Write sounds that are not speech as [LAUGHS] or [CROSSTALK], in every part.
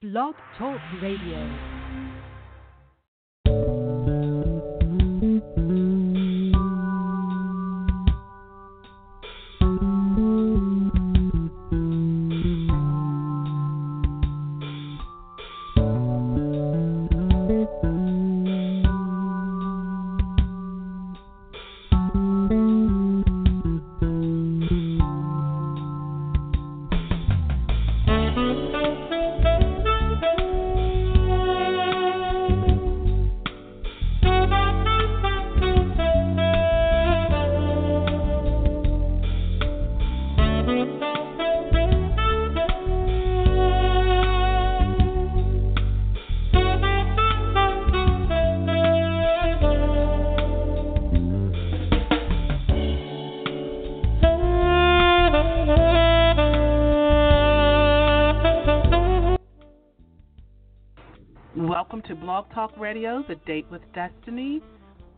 Blog Talk Radio. The Date with Destiny,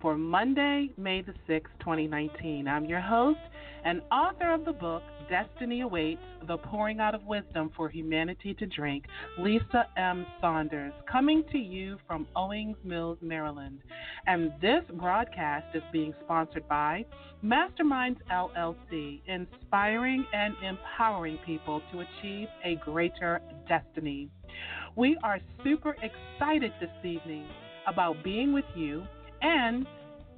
for Monday, May the 6th, 2019. I'm your host and author of the book, Destiny Awaits The Pouring Out of Wisdom for Humanity to Drink, Lisa M. Saunders, coming to you from Owings Mills, Maryland. And this broadcast is being sponsored by Masterminds LLC, inspiring and empowering people to achieve a greater destiny. We are super excited this evening about being with you and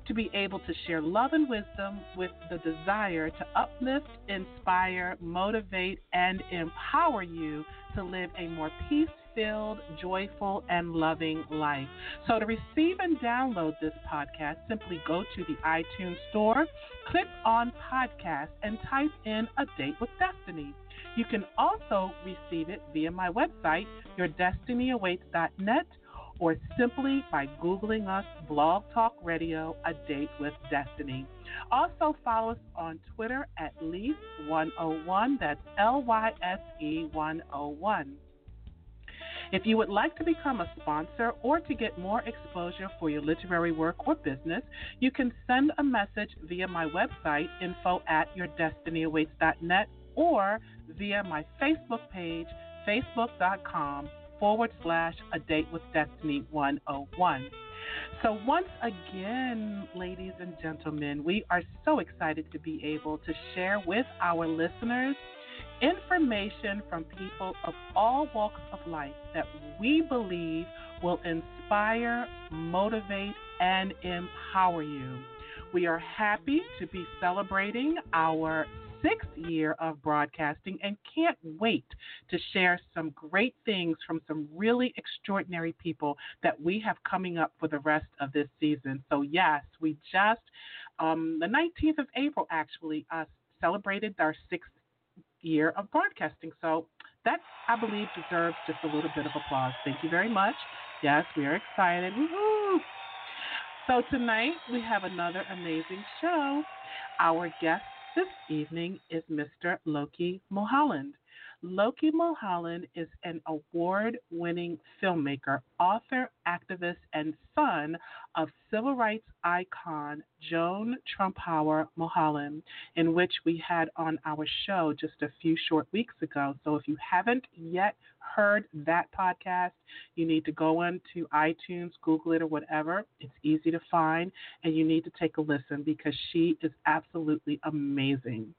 to be able to share love and wisdom with the desire to uplift, inspire, motivate, and empower you to live a more peace filled, joyful, and loving life. So, to receive and download this podcast, simply go to the iTunes Store, click on Podcast, and type in A Date with Destiny. You can also receive it via my website, yourdestinyawaits.net, or simply by Googling us, Blog Talk Radio, A Date with Destiny. Also, follow us on Twitter at Lyse101. That's L Y S E 101. If you would like to become a sponsor or to get more exposure for your literary work or business, you can send a message via my website, info at yourdestinyawaits.net, or via my Facebook page, facebook.com forward slash a date with destiny 101. So, once again, ladies and gentlemen, we are so excited to be able to share with our listeners information from people of all walks of life that we believe will inspire, motivate, and empower you. We are happy to be celebrating our sixth year of broadcasting and can't wait to share some great things from some really extraordinary people that we have coming up for the rest of this season. So, yes, we just, um, the 19th of April actually, uh, celebrated our sixth year of broadcasting. So, that I believe deserves just a little bit of applause. Thank you very much. Yes, we are excited. Woo-hoo! So tonight we have another amazing show. Our guest this evening is Mr. Loki Mulholland. Loki Mulholland is an award winning filmmaker, author, activist, and son of civil rights icon Joan Trumpauer Mulholland, in which we had on our show just a few short weeks ago. So if you haven't yet heard that podcast, you need to go into iTunes, Google it, or whatever. It's easy to find, and you need to take a listen because she is absolutely amazing.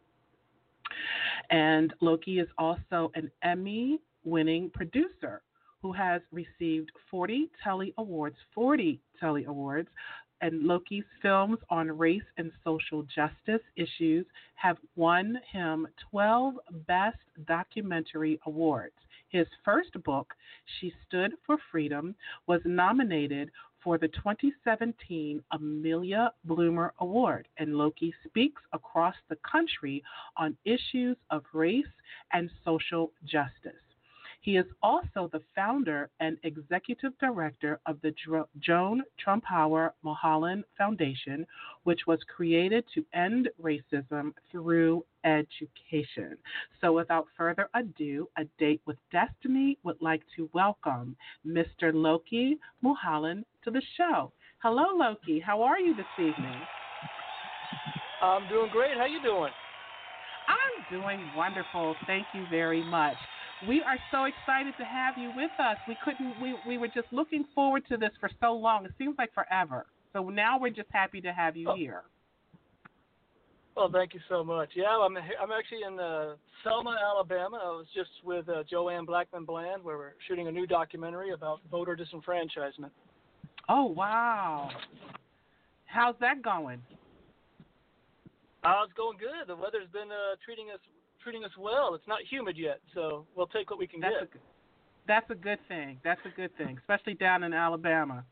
And Loki is also an Emmy winning producer who has received 40 Telly Awards, 40 Telly Awards. And Loki's films on race and social justice issues have won him 12 Best Documentary Awards. His first book, She Stood for Freedom, was nominated for the 2017 Amelia Bloomer Award, and Loki speaks across the country on issues of race and social justice. He is also the founder and executive director of the Joan Trumpauer Mulholland Foundation, which was created to end racism through education. So, without further ado, A Date with Destiny would like to welcome Mr. Loki Mulholland to the show. Hello, Loki. How are you this evening? I'm doing great. How you doing? I'm doing wonderful. Thank you very much. We are so excited to have you with us. We couldn't we we were just looking forward to this for so long. It seems like forever. So now we're just happy to have you oh. here. Well, thank you so much. Yeah, I'm I'm actually in uh, Selma, Alabama. I was just with uh, Joanne Blackmon Bland, where we're shooting a new documentary about voter disenfranchisement. Oh wow! How's that going? Uh, it's going good. The weather's been uh, treating us treating us well. It's not humid yet, so we'll take what we can that's get. A, that's a good thing. That's a good thing, especially down in Alabama.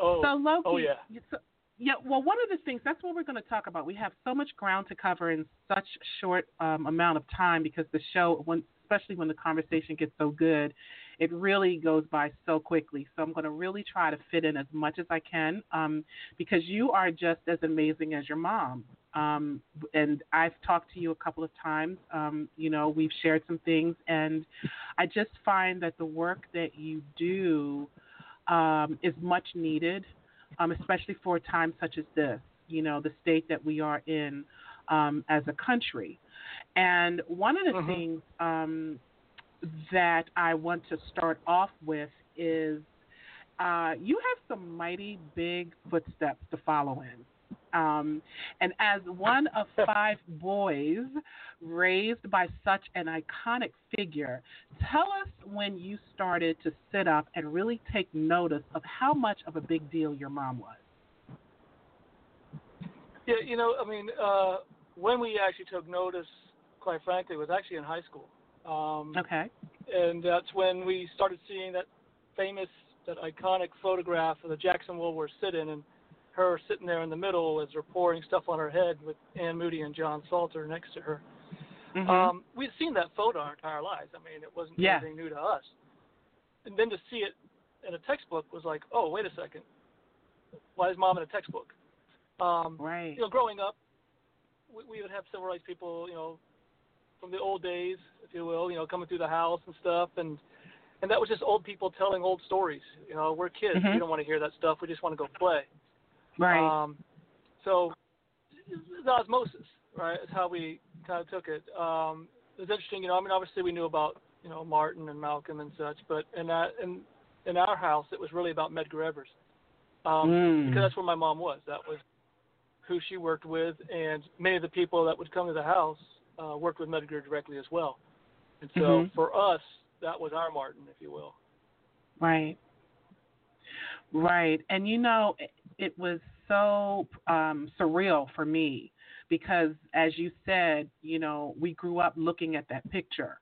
Oh, so Loki, oh yeah. So, yeah, well, one of the things that's what we're going to talk about. We have so much ground to cover in such short um, amount of time because the show, when, especially when the conversation gets so good, it really goes by so quickly. So I'm going to really try to fit in as much as I can um, because you are just as amazing as your mom. Um, and I've talked to you a couple of times. Um, you know, we've shared some things, and I just find that the work that you do um, is much needed, um, especially for a time such as this. You know, the state that we are in um, as a country. And one of the mm-hmm. things um, that I want to start off with is uh, you have some mighty big footsteps to follow in. Um, and as one of five boys raised by such an iconic figure, tell us when you started to sit up and really take notice of how much of a big deal your mom was. Yeah, you know, I mean, uh, when we actually took notice, quite frankly, was actually in high school. Um, okay. And that's when we started seeing that famous, that iconic photograph of the Jackson Woolworth sit-in, and her sitting there in the middle as they're pouring stuff on her head with Ann Moody and John Salter next to her. Mm-hmm. Um, we'd seen that photo our entire lives. I mean, it wasn't yeah. anything new to us. And then to see it in a textbook was like, oh, wait a second. Why is mom in a textbook? Um, right. You know, growing up, we, we would have civil rights people, you know, from the old days, if you will, you know, coming through the house and stuff, and and that was just old people telling old stories. You know, we're kids. Mm-hmm. We don't want to hear that stuff. We just want to go play. Right. Um, so the osmosis, right, is how we kind of took it. Um, it was interesting, you know. I mean, obviously we knew about you know Martin and Malcolm and such, but in that in in our house it was really about Medgar Evers, um, mm. because that's where my mom was. That was who she worked with, and many of the people that would come to the house uh, worked with Medgar directly as well. And so mm-hmm. for us, that was our Martin, if you will. Right. Right. And you know, it was so um, surreal for me because, as you said, you know, we grew up looking at that picture.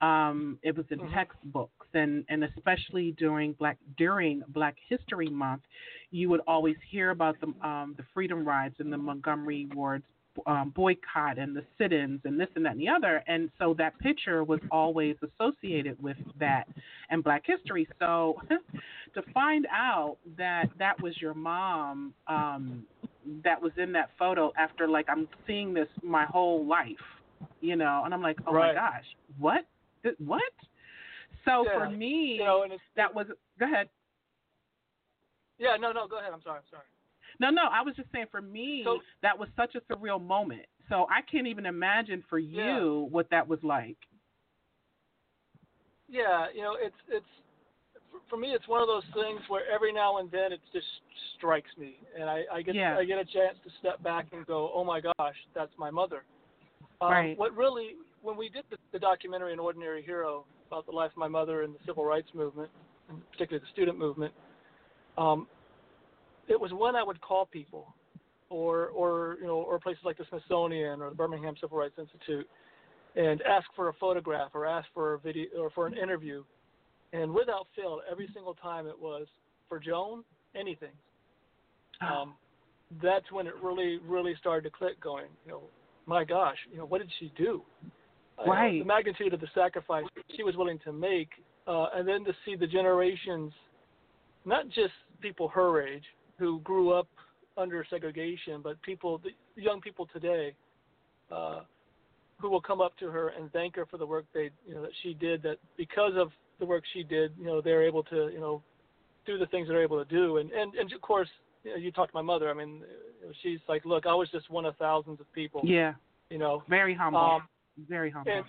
Um, it was in mm-hmm. textbooks, and, and especially during Black during Black History Month, you would always hear about the um, the freedom rides and the Montgomery Ward's um, boycott and the sit-ins and this and that and the other, and so that picture was always associated with that and Black history. So [LAUGHS] to find out that that was your mom um, that was in that photo after like I'm seeing this my whole life, you know, and I'm like, oh right. my gosh, what, what? So yeah. for me, you know, that was go ahead. Yeah, no, no, go ahead. I'm sorry, I'm sorry. No, no, I was just saying for me so, that was such a surreal moment. So I can't even imagine for you yeah. what that was like. Yeah, you know, it's it's for me it's one of those things where every now and then it just strikes me and I, I get yeah. I get a chance to step back and go, Oh my gosh, that's my mother. Um, right. what really when we did the, the documentary An Ordinary Hero about the life of my mother and the civil rights movement, and particularly the student movement, um, it was when I would call people, or or you know, or places like the Smithsonian or the Birmingham Civil Rights Institute, and ask for a photograph or ask for a video or for an interview, and without fail, every single time it was for Joan, anything. Oh. Um, that's when it really really started to click. Going, you know, my gosh, you know, what did she do? uh, Right. the magnitude of the sacrifice she was willing to make, uh, and then to see the generations, not just people her age who grew up under segregation, but people, the young people today, uh, who will come up to her and thank her for the work they, you know, that she did. That because of the work she did, you know, they're able to, you know, do the things they're able to do. And and and of course, you, know, you talk to my mother. I mean, she's like, look, I was just one of thousands of people. Yeah. You know. Very humble. Um, Very humble. and,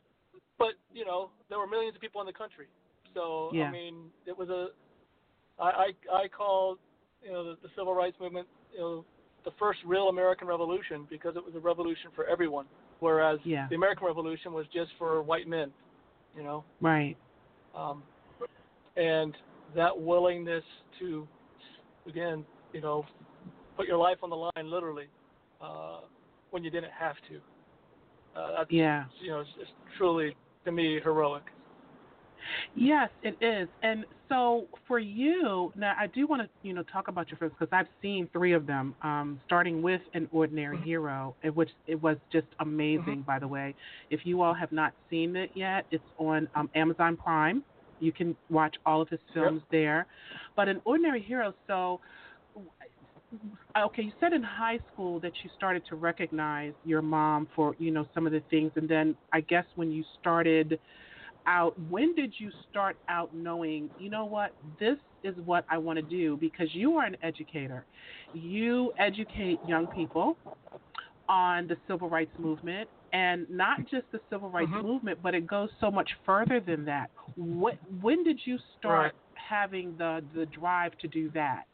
but you know, there were millions of people in the country. So Yeah. I mean, it was a. I I, I call you know the, the civil rights movement you know the first real American Revolution because it was a revolution for everyone, whereas Yeah. the American Revolution was just for white men. You know, right. um, and that willingness to again you know put your life on the line literally uh, when you didn't have to. Uh, that's Yeah. you know, it's, it's truly to me heroic. Yes, it is. And so for you, now I do want to, you know, talk about your films because I've seen three of them, um, starting with An Ordinary Hero, which it was just amazing, by the way. If you all have not seen it yet, it's on um, Amazon Prime. You can watch all of his films there. But An Ordinary Hero, so okay, you said in high school that you started to recognize your mom for, you know, some of the things and then I guess when you started out when did you start out knowing you know what this is what i want to do? Because you are an educator. You educate young people on the civil rights movement and not just the civil rights Mhm. movement but it goes so much further than that. What when did you start Right. having the the drive to do that?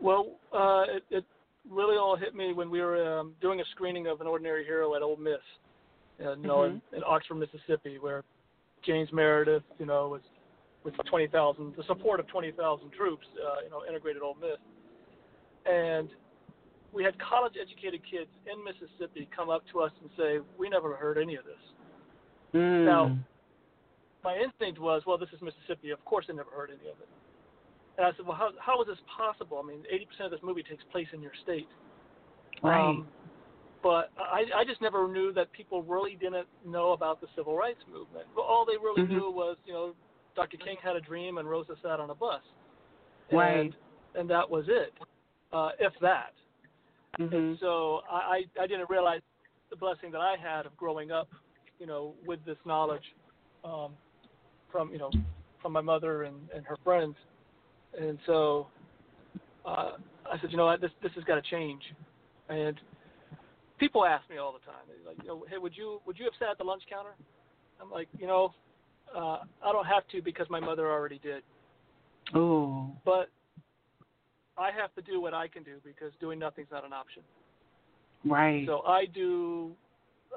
Well, uh, it, it really all hit me when we were um, doing a screening of An Ordinary Hero at Ole Miss, you know, in, in Oxford, Mississippi, where James Meredith, you know, was with 20,000, the support of 20,000 troops, uh, you know, integrated Ole Miss, and we had college-educated kids in Mississippi come up to us and say, "We never heard any of this." Mm. Now, my instinct was, well, this is Mississippi. Of course, they never heard any of it. And I said, well, how, how is this possible? I mean, 80% of this movie takes place in your state. right Um, but I, I just never knew that people really didn't know about the civil rights movement. All they really Mhm. knew was, you know, Dr. King had a dream and Rosa sat on a bus. Right. And, and that was it, uh, if that. hmm And so I, I, I didn't realize the blessing that I had of growing up, you know, with this knowledge um, from, you know, from my mother and, and her friends. And so uh, I said, you know what, this this has got to change. And people ask me all the time, they're like, you know, hey, would you would you have sat at the lunch counter? I'm like, you know, uh, I don't have to because my mother already did. oh But I have to do what I can do because doing nothing's not an option. right So I do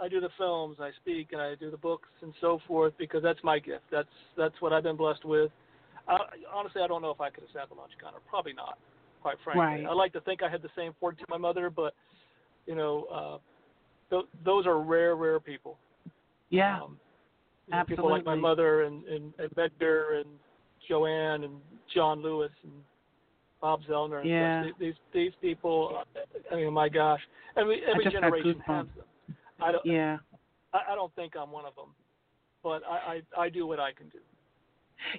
I do the films, I speak, and I do the books and so forth because that's my gift. That's that's what I've been blessed with. I, honestly, I don't know if I could have sat at the lunch counter. Probably not, quite frankly. Right. I like to think I had the same fortune my mother, but you know, uh, th- those are rare, rare people. yeah Um, know, People like my mother and and, and Medgar and Joanne and John Lewis and Bob Zellner. And Yeah. such. These these people. I mean, my gosh. Every every generation has them. I don't. yeah I, I don't think I'm one of them, but I, I I do what I can do.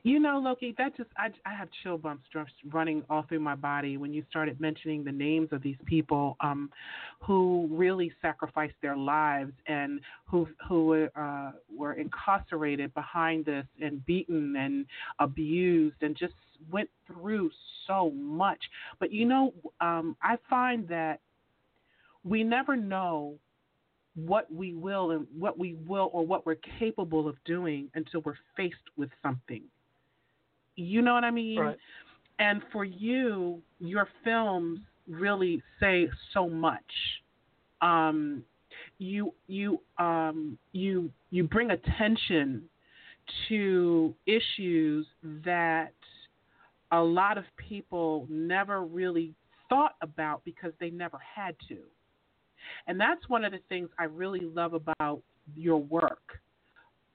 You know, Loki, that just I I have chill bumps just running all through my body when you started mentioning the names of these people um who really sacrificed their lives and who who were uh were incarcerated behind this and beaten and abused and just went through so much. But you know, um I find that we never know what we will and what we will or what we're capable of doing until we're faced with something. You know what I mean? Right. And for you, your films really say so much. Um, you you um, you you bring attention to issues that a lot of people never really thought about because they never had to. And that's one of the things I really love about your work.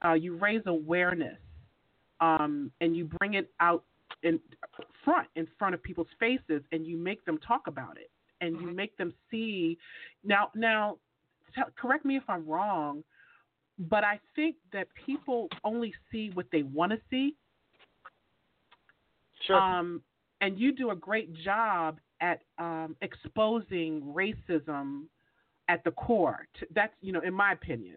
Uh, you raise awareness um, and you bring it out in front, in front of people's faces, and you make them talk about it, and you make them see. Now, now, tell, correct me if I'm wrong, but I think that people only see what they want to see. Sure. Um, and you do a great job at um, exposing racism at the core. That's you know, in my opinion.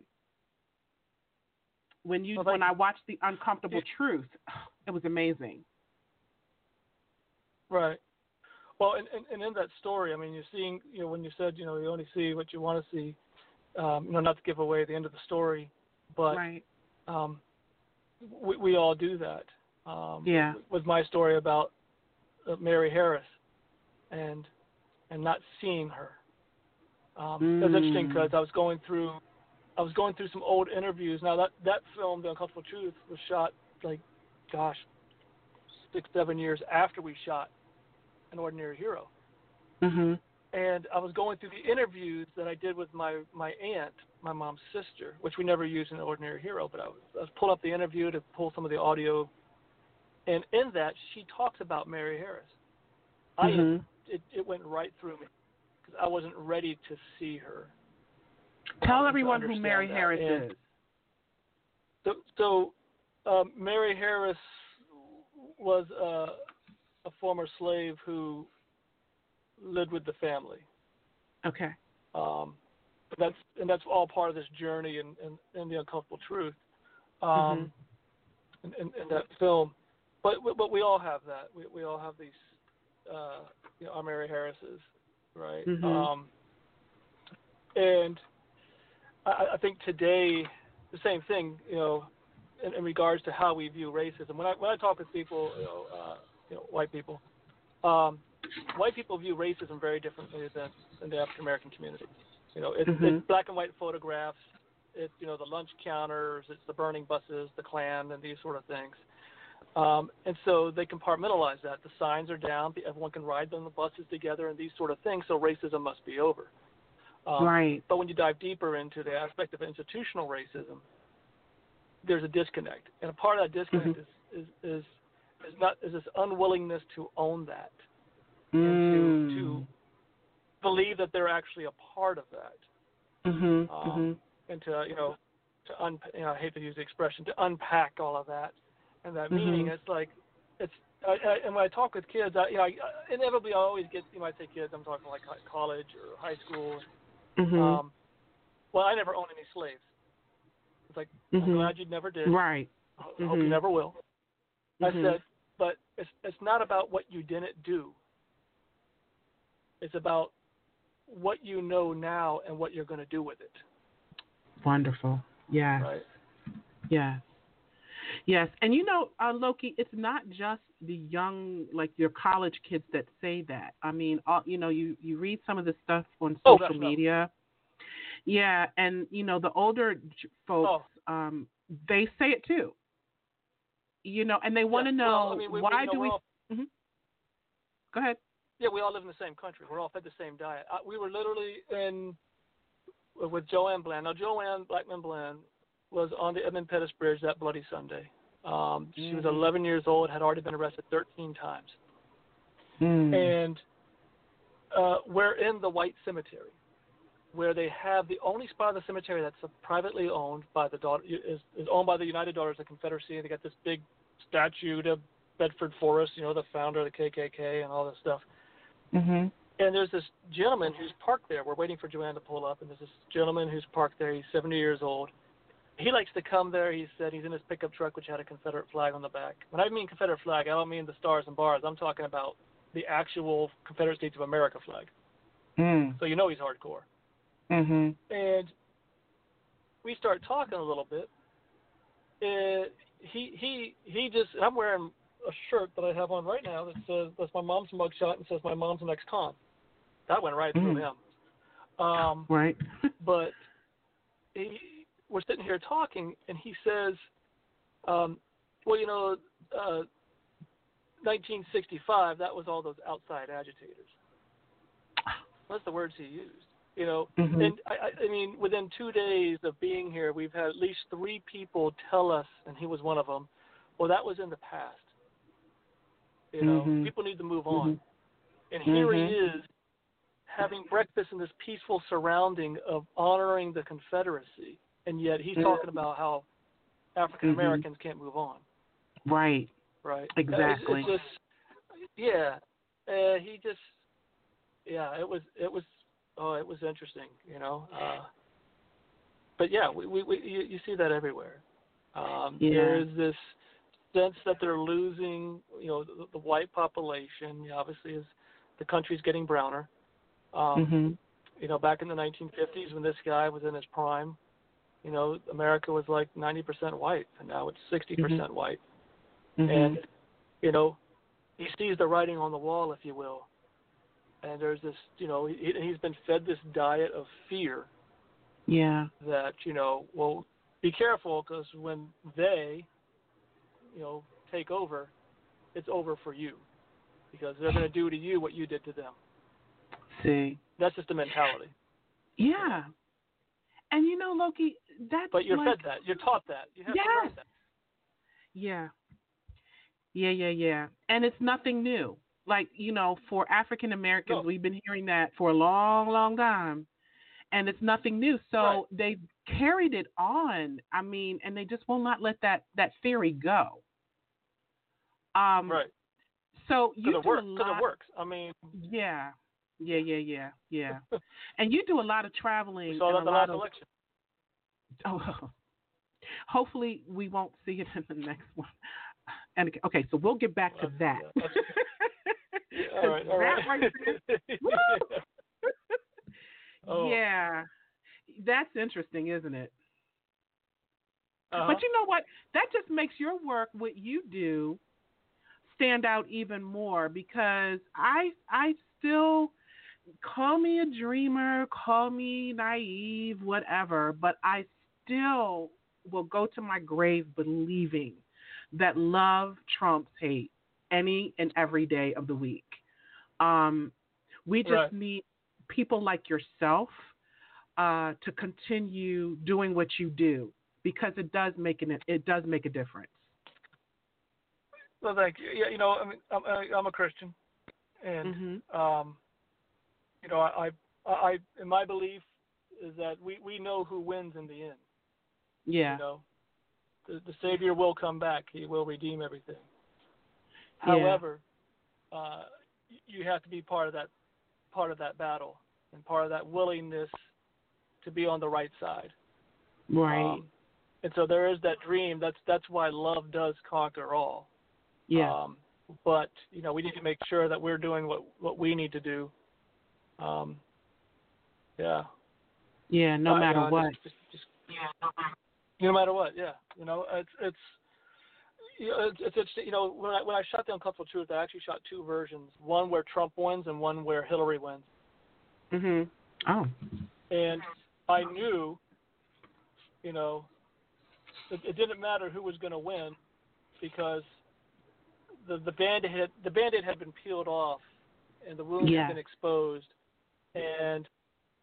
When you Well, when I watched the uncomfortable truth, [SIGHS] it was amazing. Right. Well, and, and, and in that story, I mean, you're seeing, you know, when you said, you know, you only see what you want to see, um, you know, not to give away the end of the story, but right. um, we, we all do that. Um, Yeah. With my story about uh, Mary Harris and and not seeing her. Um, It was interesting Mm. because I was going through, I was going through some old interviews. Now that that film, The Uncomfortable Truth, was shot like, gosh, six seven years after we shot An Ordinary Hero Mhm. and I was going through the interviews that I did with my my aunt, my mom's sister, which we never used in An Ordinary Hero, but I was, I was pulling up the interview to pull some of the audio, and in that she talks about Mary Harris. I Mhm. it it went right through me I wasn't ready to see her. Tell um, everyone who Mary that. Harris And is. So so um, Mary Harris was uh, a former slave who lived with the family. Okay. um, but that's and that's all part of this journey and and, and the uncomfortable truth um, Mhm. in, in, in that film. But but we all have that. We we all have these uh, you know our Mary Harrises, right? Mhm. Um, and I, I think today the same thing. You know, in, in regards to how we view racism. When I when I talk with people, you know, uh, you know, white people. Um, white people view racism very differently than, than the African American community. You know, it's, Mhm. it's black and white photographs. It's you know the lunch counters. It's the burning buses, the Klan, and these sort of things. Um, and so they compartmentalize that. The signs are down. Everyone can ride on the buses together, and these sort of things. So racism must be over. Um, right. But when you dive deeper into the aspect of institutional racism, there's a disconnect, and a part of that disconnect Mm-hmm. is, is is is not is this unwillingness to own that Mm. to to believe that they're actually a part of that, Mhm. um, Mhm. and to you know to un you know I hate to use the expression to unpack all of that and that meaning. Mhm. It's like it's I, I, and when I talk with kids, I, you know, I, inevitably I always get you know I say kids, I'm talking like college or high school. Mhm. Um, well, I never owned any slaves. It's like I'm Mhm. glad you never did. Right. I hope you Mhm. never will. I Mhm. said, but it's it's not about what you didn't do. It's about what you know now and what you're going to do with it, Wonderful. Yes. right? Yes. Yes. And you know, uh, Loki, it's not just the young, like your college kids that say that. I mean, all, you know, you, you read some of the stuff on Oh, social media. Yeah. And, you know, the older folks, Oh. um, they say it too. You know, and they want to Yeah, know well, I mean, we, why we, do we. all- Go ahead. yeah, we all live in the same country. We're all fed the same diet. Uh, we were literally in with Joanne Bland. Now, Joanne Blackmon Bland was on the Edmund Pettus Bridge that bloody Sunday. Um, she was Mhm. 11 years old, had already been arrested 13 times. Mm. and uh, we're in the white cemetery, where they have the only spot of the cemetery that's privately owned by the daughter is, is owned by the United Daughters of the Confederacy. And they got this big statue to Bedford Forrest, you know, the founder of the KKK and all this stuff. Mhm. And there's this gentleman who's parked there. We're waiting for Joanne to pull up, and there's this gentleman who's parked there. He's 70 years old. He likes to come there. He said he's in his pickup truck, which had a Confederate flag on the back. When I mean Confederate flag, I don't mean the stars and bars. I'm talking about the actual Confederate States of America flag. Mm. So you know he's hardcore. Mhm. And we start talking a little bit. And he he he just I'm wearing a shirt that I have on right now that says that's my mom's mugshot and says my mom's an ex-con. That went right through Mm. him. Um, Right. [LAUGHS] but he, we're sitting here talking, and he says, um, "Well, you know, uh, 1965. That was all those outside agitators." That's the words he used. You know, Mhm. and I, I- mean, within two days of being here, we've had at least three people tell us, and he was one of them. Well, that was in the past. You know, Mhm. people need to move on. Mhm. And here he Mhm. is, having breakfast in this peaceful surrounding of honoring the Confederacy, and yet he's talking about how African Americans can't move on. Right. Right. Exactly. It's, it's just, yeah. Uh, he just, yeah. It was, it was, oh, it was interesting, you know. Uh, but yeah, we, we, we you, you see that everywhere. Um, Yeah. There's this sense that they're losing, you know, the, the white population. Obviously, as the country's getting browner. Um, Mhm. You know, back in the 1950s when this guy was in his prime, you know, America was like 90% white, and now it's 60% white. Mhm. And you know, he sees the writing on the wall, if you will. And there's this, you know, he, he's been fed this diet of fear yeah. that you know, well, be careful because when they, you know, take over, it's over for you because they're going to do to you what you did to them. See. That's just the mentality. Yeah. And you know, Loki, that's But you're like, fed that. You're taught that. You have Yes. that. Yeah. Yeah, yeah, yeah. And it's nothing new. Like, you know, for African Americans, No. we've been hearing that for a long, long time. And it's nothing new. So Right. they've carried it on. I mean, and they just will not let that that theory go. Um Right. so you it do works. a lot it works. I mean, Yeah. Yeah, yeah, yeah, yeah. and you do a lot of traveling we saw that a the lot last of election. Oh, hopefully we won't see it in the next one. And okay, so we'll get back to that. yeah, that's- [LAUGHS] Yeah, all right. All That right. right there- [LAUGHS] [LAUGHS] Oh. Yeah, that's interesting, isn't it? Uh-huh. But you know what? That just makes your work, what you do, stand out even more because I I still call me a dreamer, call me naive, whatever, but I still will go to my grave believing that love trumps hate any and every day of the week. Um, we just Right. need people like yourself uh, to continue doing what you do because it does make an it does make a difference. Well, thank you. Yeah, you know, I mean, I'm, I- I'm a Christian, and Mhm. um, you know, I, I, I, in my belief is that we we know who wins in the end. Yeah. You know, the, the Savior will come back. He will redeem everything. Yeah. However, uh, you have to be part of that part of that battle and part of that willingness to be on the right side. Right. Um, and so there is that dream. That's that's why love does conquer all. yeah. Um, but you know, we need to make sure that we're doing what what we need to do. Um, yeah. yeah. No Uh, matter you know, what. Just, just, no matter what. Yeah. You know, it's it's. You know, it's, it's, it's you know when I when I shot the uncomfortable truth, I actually shot two versions. One where Trump wins and one where Hillary wins. Mhm. Oh. And I knew, you know, it, it didn't matter who was going to win because the the bandit had the bandit had been peeled off and the wound Yeah. had been exposed and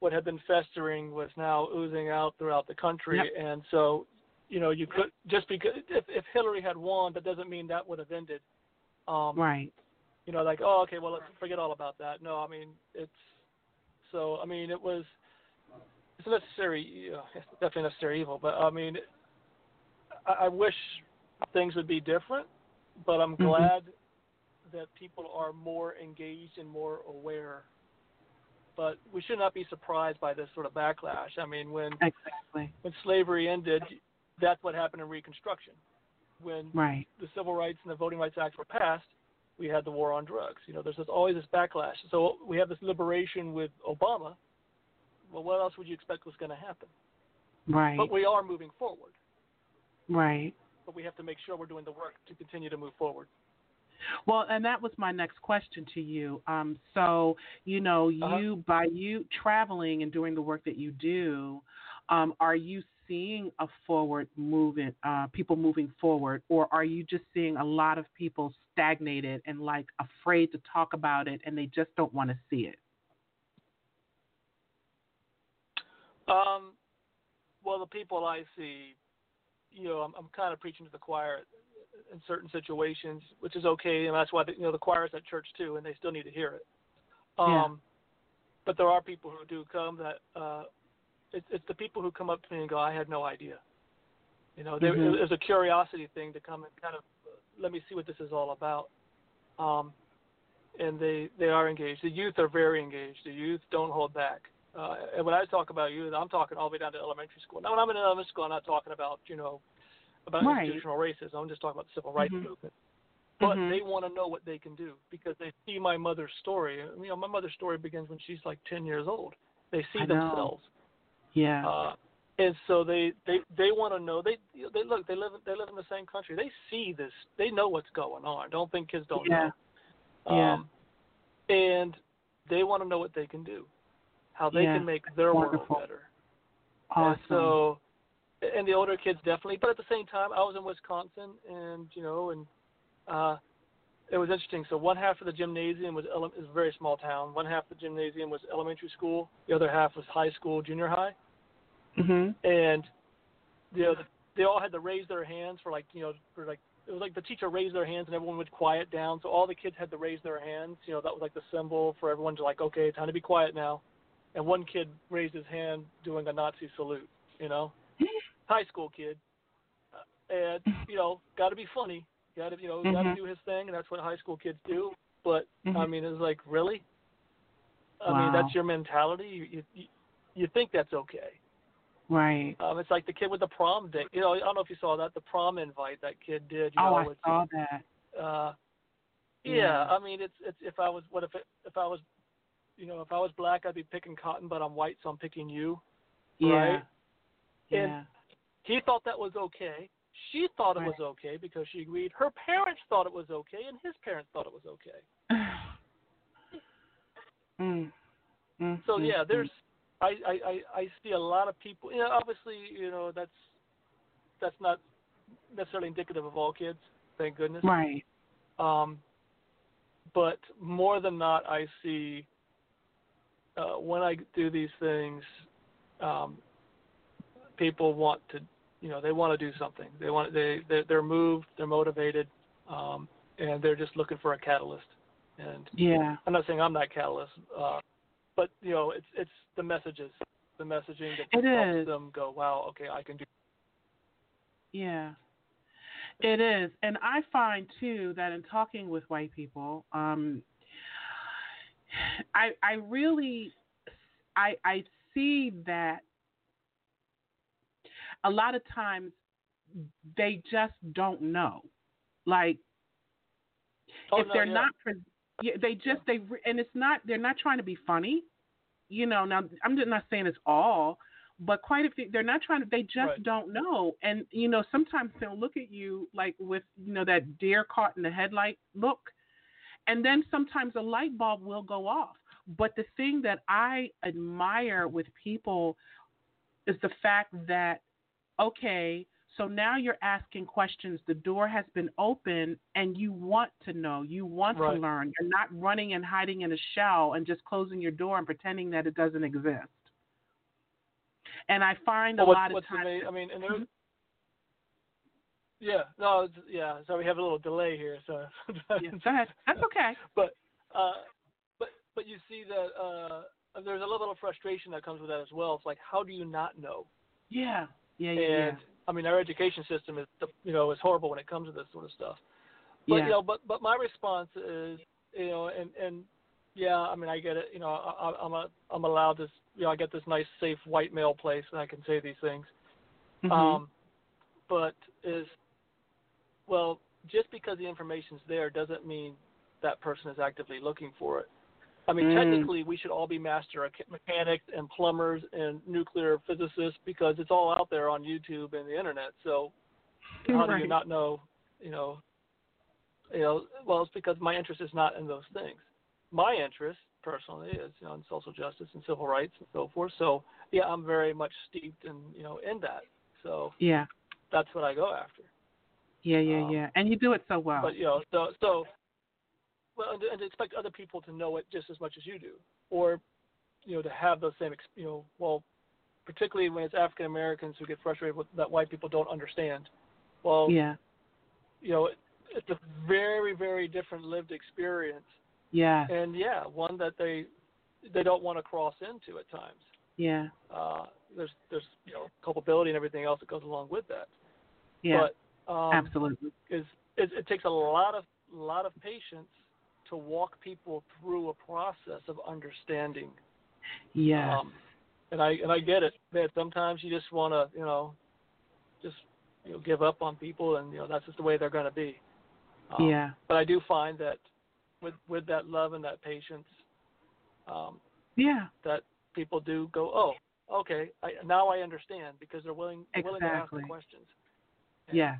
what had been festering was now oozing out throughout the country Yep. and so you know you could just because if if Hillary had won that doesn't mean that would have ended um Right. you know, like, oh, okay, well, let's forget all about that. No, I mean, it's so. I mean, it was it's a necessary, you know, it's definitely necessary evil. But I mean, I, I wish things would be different. But I'm Mhm. glad that people are more engaged and more aware. But we should not be surprised by this sort of backlash. I mean, when Exactly. when slavery ended, that's what happened in Reconstruction. When Right. the Civil Rights and the Voting Rights Act were passed, we had the war on drugs. You know, there's this, always this backlash. So we have this liberation with Obama. Well, what else would you expect was going to happen? Right. But we are moving forward. right. But we have to make sure we're doing the work to continue to move forward. Well, and that was my next question to you. Um, so, you know, Uh-huh. you by you traveling and doing the work that you do, um, are you seeing a forward movement, uh, people moving forward, or are you just seeing a lot of people stagnated and like afraid to talk about it and they just don't want to see it? Um, well, the people I see, you know, I'm, I'm kind of preaching to the choir in certain situations, which is okay, and that's why the, you know the choir's at church too, and they still need to hear it. Yeah. Um, but there are people who do come that uh, it's it's the people who come up to me and go, I had no idea. You know, there, Mhm. it was a curiosity thing to come and kind of uh, let me see what this is all about. Um, and they they are engaged. The youth are very engaged. The youth don't hold back. Uh, and when I talk about youth, I'm talking all the way down to elementary school. Now, when I'm in elementary school, I'm not talking about you know about Right. institutional racism. I'm just talking about the civil rights Mhm. movement. But Mhm. they want to know what they can do because they see my mother's story. You know, my mother's story begins when she's like 10 years old. They see I know. themselves. Yeah. Uh, and so they they they want to know. They they look. They live they live in the same country. They see this. They know what's going on. Don't think kids don't Yeah. know. Yeah. Um, and they want to know what they can do, how they Yeah. can make their Wonderful. world better. awesome. And so, and the older kids definitely. But at the same time, I was in Wisconsin, and you know, and uh, it was interesting. So one half of the gymnasium was ele- is a very small town. One half of the gymnasium was elementary school. The other half was high school, junior high. mhm. And you know, they all had to raise their hands for like you know, for like it was like the teacher raised their hands and everyone would quiet down. So all the kids had to raise their hands. You know, that was like the symbol for everyone to like, okay, time to be quiet now. And one kid raised his hand doing a Nazi salute. You know, [LAUGHS] high school kid, Uh, and [LAUGHS] you know, got to be funny. Got to you know, got to do his thing, and that's what high school kids do. But I Mhm. mean, it's like really. I Wow. mean, that's your mentality. You you you think that's okay. Right. Um, it's like the kid with the prom date. You know, I don't know if you saw that the prom invite that kid did. You oh, know, I saw that. uh, yeah, Yeah. I mean, it's it's if I was what if it, if I was, you know, if I was black, I'd be picking cotton, but I'm white, so I'm picking you. Yeah. Right? And- Yeah. He thought that was okay. She thought it Right. was okay because she agreed. Her parents thought it was okay, and his parents thought it was okay. [SIGHS] mm. Mm, So yeah, there's I, I, I, I see a lot of people. You know, obviously, you know that's that's not necessarily indicative of all kids. Thank goodness. right. Um, but more than not, I see uh, when I do these things, um, people want to, you know, they want to do something. They want they they're, they're moved, they're motivated, um, and they're just looking for a catalyst. And Yeah. I'm not saying I'm that catalyst, uh, but you know, it's it's the messages, the messaging that It helps is. them go, wow, okay, I can do. Yeah. It is. And I find too that in talking with white people, um I I really I I see that a lot of times they just don't know. Like Oh, if no, they're yeah. not they just they and it's not they're not trying to be funny you know now i'm just not saying it's all but quite a few they're not trying to they just Right. don't know and you know sometimes they'll look at you like with you know that deer caught in the headlight look and then sometimes a light bulb will go off but the thing that i admire with people is the fact that okay so now you're asking questions. The door has been open and you want to know. You want Right. to learn. You're not running and hiding in a shell and just closing your door and pretending that it doesn't exist. And I find Well, a lot of times. I mean, and there's, yeah, no, yeah. So we have a little delay here. So, [LAUGHS] Yeah, go ahead. That's okay. but, uh, but, but you see that uh, there's a little bit of frustration that comes with that as well. It's like, how do you not know? Yeah. Yeah, yeah, And I mean, our education system is, you know, is horrible when it comes to this sort of stuff. But yeah. you know, but but my response is, you know, and and yeah, I mean, I get it. You know, I, I'm a I'm allowed this. You know, I get this nice, safe white male place, and I can say these things. Mhm. Um, but is well, just because the information's there doesn't mean that person is actively looking for it. I mean, Mm. technically, we should all be master mechanics and plumbers and nuclear physicists because it's all out there on YouTube and the internet. So, how do you not know? You know, you know. Well, it's because my interest is not in those things. My interest, personally, is you know in social justice and civil rights and so forth. So, yeah, I'm very much steeped in you know in that. So yeah. that's what I go after. Yeah, yeah, Um, yeah. And you do it so well. But you know, so so well, and and expect other people to know it just as much as you do, or you know, to have those same, you know, well, particularly when it's African Americans who get frustrated with that white people don't understand. Well, yeah. you know, it, it's a very very different lived experience, Yeah. and yeah, one that they, they don't want to cross into at times. Yeah. Uh, there's there's you know culpability and everything else that goes along with that. Yeah. But um, absolutely. is it, it takes a lot of lot of patience to walk people through a process of understanding. Yeah. Um, and I and I get it that sometimes you just want to you know just you know give up on people and you know that's just the way they're going to be. Um, yeah. But I do find that with with that love and that patience, um, Yeah. that people do go, oh, okay, I, now I understand because they're willing willing to ask the questions. And, Yes.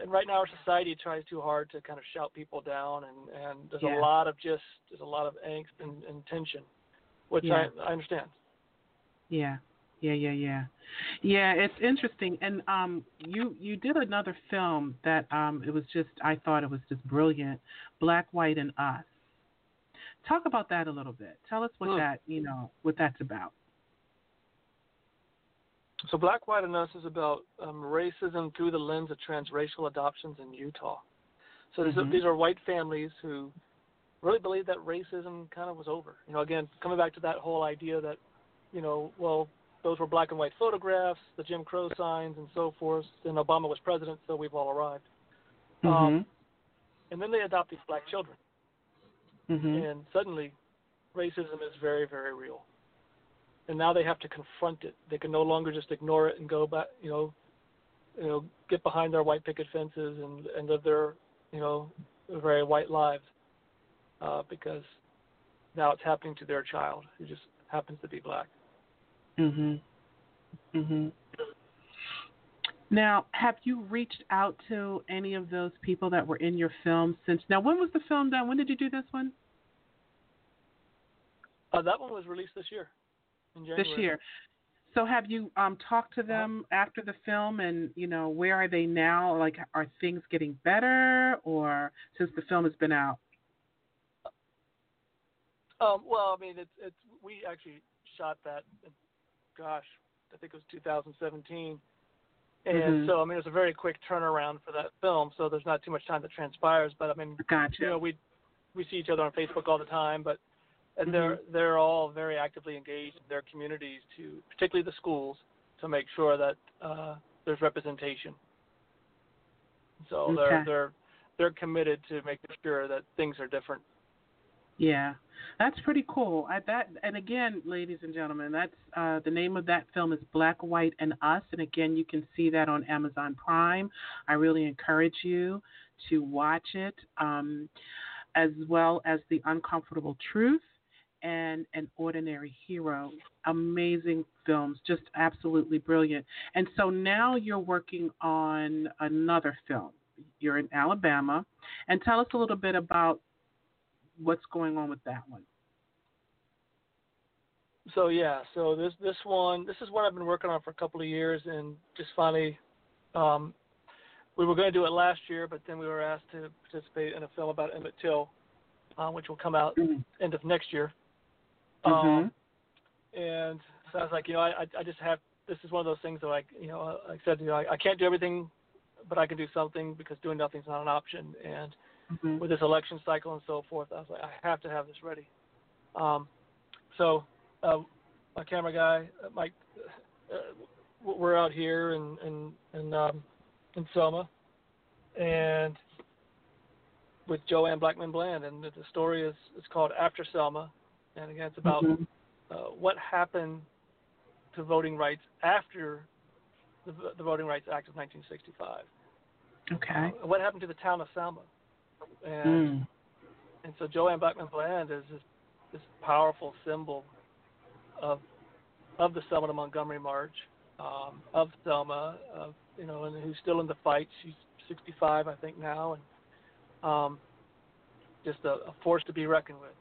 And, right now our society tries too hard to kind of shout people down and and there's Yeah. a lot of just there's a lot of angst and, and tension which Yeah. I, I understand Yeah. Yeah, yeah, yeah. Yeah, it's interesting. And um you you did another film that um it was just I thought it was just brilliant, Black, White and Us. Talk about that a little bit. Tell us what that, you know, what that's about. So black white and us is about um, racism through the lens of transracial adoptions in utah so these, Mhm. are, these are white families who really believe that racism kind of was over you know again coming back to that whole idea that you know well those were black and white photographs the jim crow signs and so forth and obama was president so we've all arrived Mhm. Um, and then they adopt these black children Mhm. and suddenly racism is very very real and now they have to confront it they can no longer just ignore it and go back you know you know get behind their white picket fences and and live their you know very white lives uh because now it's happening to their child who just happens to be black Mhm. Mhm. Now, have you reached out to any of those people that were in your film since? Now, when was the film done? When did you do this one? uh that one was released this year This year. So, have you um, talked to them after the film, and you know where are they now? Like, are things getting better, or since the film has been out? Um, well, I mean, it's it's we actually shot that. Gosh, I think it was 2017, and Mhm. so I mean, it was a very quick turnaround for that film. So there's not too much time that transpires. But I mean, Gotcha. you know, we we see each other on Facebook all the time, but and they're Mm-hmm. they're all very actively engaged in their communities to, particularly the schools, to make sure that uh, there's representation. So they're they're they're committed to making sure that things are different. Yeah, that's pretty cool. I, that and again, ladies and gentlemen, that's uh, the name of that film is Black, White, and Us, and again, you can see that on Amazon Prime. I really encourage you to watch it, um, as well as The Uncomfortable Truth and An Ordinary Hero. Amazing films, just absolutely brilliant. And so now you're working on another film. You're in Alabama, and tell us a little bit about what's going on with that one. So yeah, so this this one this is what I've been working on for a couple of years, and just finally, um, we were going to do it last year, but then we were asked to participate in a film about Emmett Till, uh, which will come out end of next year. Um, and so I was like, you know, I I just have this is one of those things that like you know like I said you know I, I can't do everything, but I can do something because doing nothing's not an option. And Mhm. with this election cycle and so forth, I was like, I have to have this ready. Um, so uh, my camera guy, uh, Mike, uh, we're out here in in in, um, in Selma, and with Joanne Blackmon Bland, and the story is is called After Selma, and again, it's about Mhm. uh, what happened to voting rights after the, the Voting Rights Act of 1965. Okay. Uh, what happened to the town of Selma? And Mm. and so Joanne Blackmon Bland is this, this powerful symbol of of the Selma to Montgomery March, um, of Selma, of you know, and who's still in the fight. She's 65, I think now, and um, just a, a force to be reckoned with.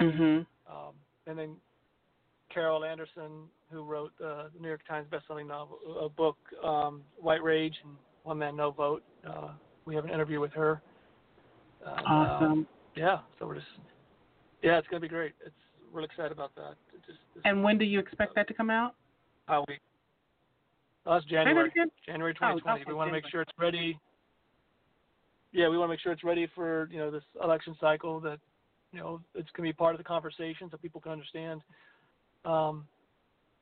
Mhm. Um, and then Carol Anderson, who wrote uh, the New York Times bestselling novel, a book, um, White Rage and One Man No Vote. Uh, we have an interview with her. Um, Awesome. yeah, so we're just, yeah, it's gonna be great. It's real excited about that. It just, just And when do you expect that to come out? how we. Oh, that's Say January. January Oh, 2020. okay, we want to make sure it's ready. Yeah, we want to make sure it's ready for you know this election cycle that You know, it's going to be part of the conversation so people can understand, um,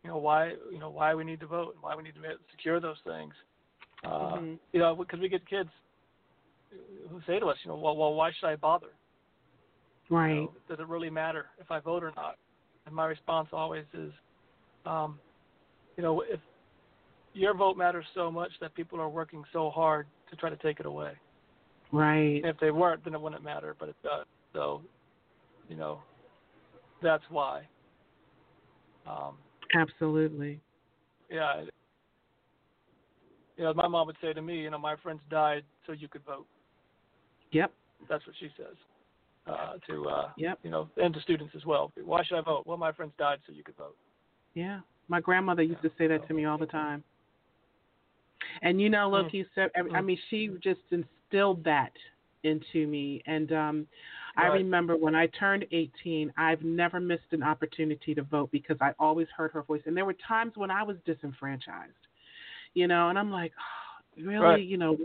you know, why you know why we need to vote and why we need to secure those things. Uh, Mm-hmm. You know, because we get kids who say to us, you know, well, well, why should I bother? You Right. know, does it really matter if I vote or not? And my response always is, um, you know, if your vote matters so much that people are working so hard to try to take it away. Right. If they weren't, then it wouldn't matter, but it does. So, you know, that's why. Um, Absolutely. yeah. it- You know, my mom would say to me, you know, my friends died so you could vote. Yep. That's what she says. Uh, to uh, Yep. you know, and to students as well. Why should I vote? Well, my friends died so you could vote. Yeah. My grandmother used to say that to me all the time. And you know, Loki Mm. said I mean, she just instilled that into me and um I remember when I turned 18, I've never missed an opportunity to vote because I always heard her voice and there were times when I was disenfranchised. You know, and I'm like, oh, really, Right. you know,